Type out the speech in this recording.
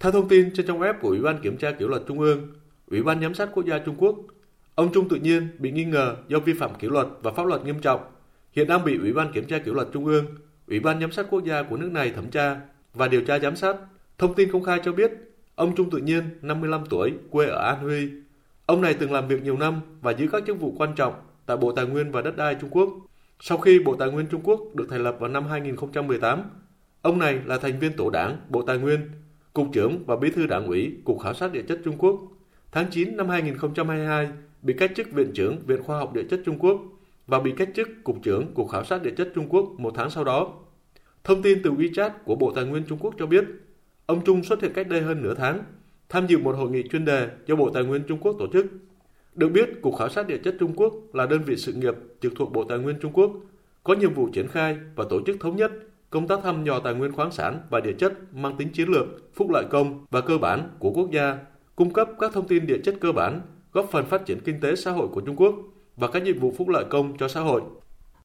Theo thông tin trên trang web của Ủy ban Kiểm tra Kỷ luật Trung ương, Ủy ban Giám sát Quốc gia Trung Quốc, ông Trung tự nhiên bị nghi ngờ do vi phạm kỷ luật và pháp luật nghiêm trọng, hiện đang bị Ủy ban Kiểm tra Kỷ luật Trung ương, Ủy ban Giám sát Quốc gia của nước này thẩm tra và điều tra giám sát. Thông tin công khai cho biết, ông Trung tự nhiên, 55 tuổi, quê ở An Huy. Ông này từng làm việc nhiều năm và giữ các chức vụ quan trọng tại Bộ Tài nguyên và Đất đai Trung Quốc. Sau khi Bộ Tài nguyên Trung Quốc được thành lập vào năm 2018, ông này là thành viên tổ đảng Bộ Tài nguyên, Cục trưởng và Bí thư Đảng ủy Cục Khảo sát Địa chất Trung Quốc. Tháng 9 năm 2022, bị cách chức Viện trưởng Viện Khoa học Địa chất Trung Quốc và bị cách chức Cục trưởng Cục Khảo sát Địa chất Trung Quốc một tháng sau đó. Thông tin từ WeChat của Bộ Tài nguyên Trung Quốc cho biết, ông Trung xuất hiện cách đây hơn nửa tháng, tham dự một hội nghị chuyên đề do Bộ Tài nguyên Trung Quốc tổ chức. Được biết, Cục Khảo sát Địa chất Trung Quốc là đơn vị sự nghiệp trực thuộc Bộ Tài nguyên Trung Quốc, có nhiệm vụ triển khai và tổ chức thống nhất công tác thăm dò tài nguyên khoáng sản và địa chất mang tính chiến lược, phúc lợi công và cơ bản của quốc gia, cung cấp các thông tin địa chất cơ bản, góp phần phát triển kinh tế xã hội của Trung Quốc và các nhiệm vụ phúc lợi công cho xã hội.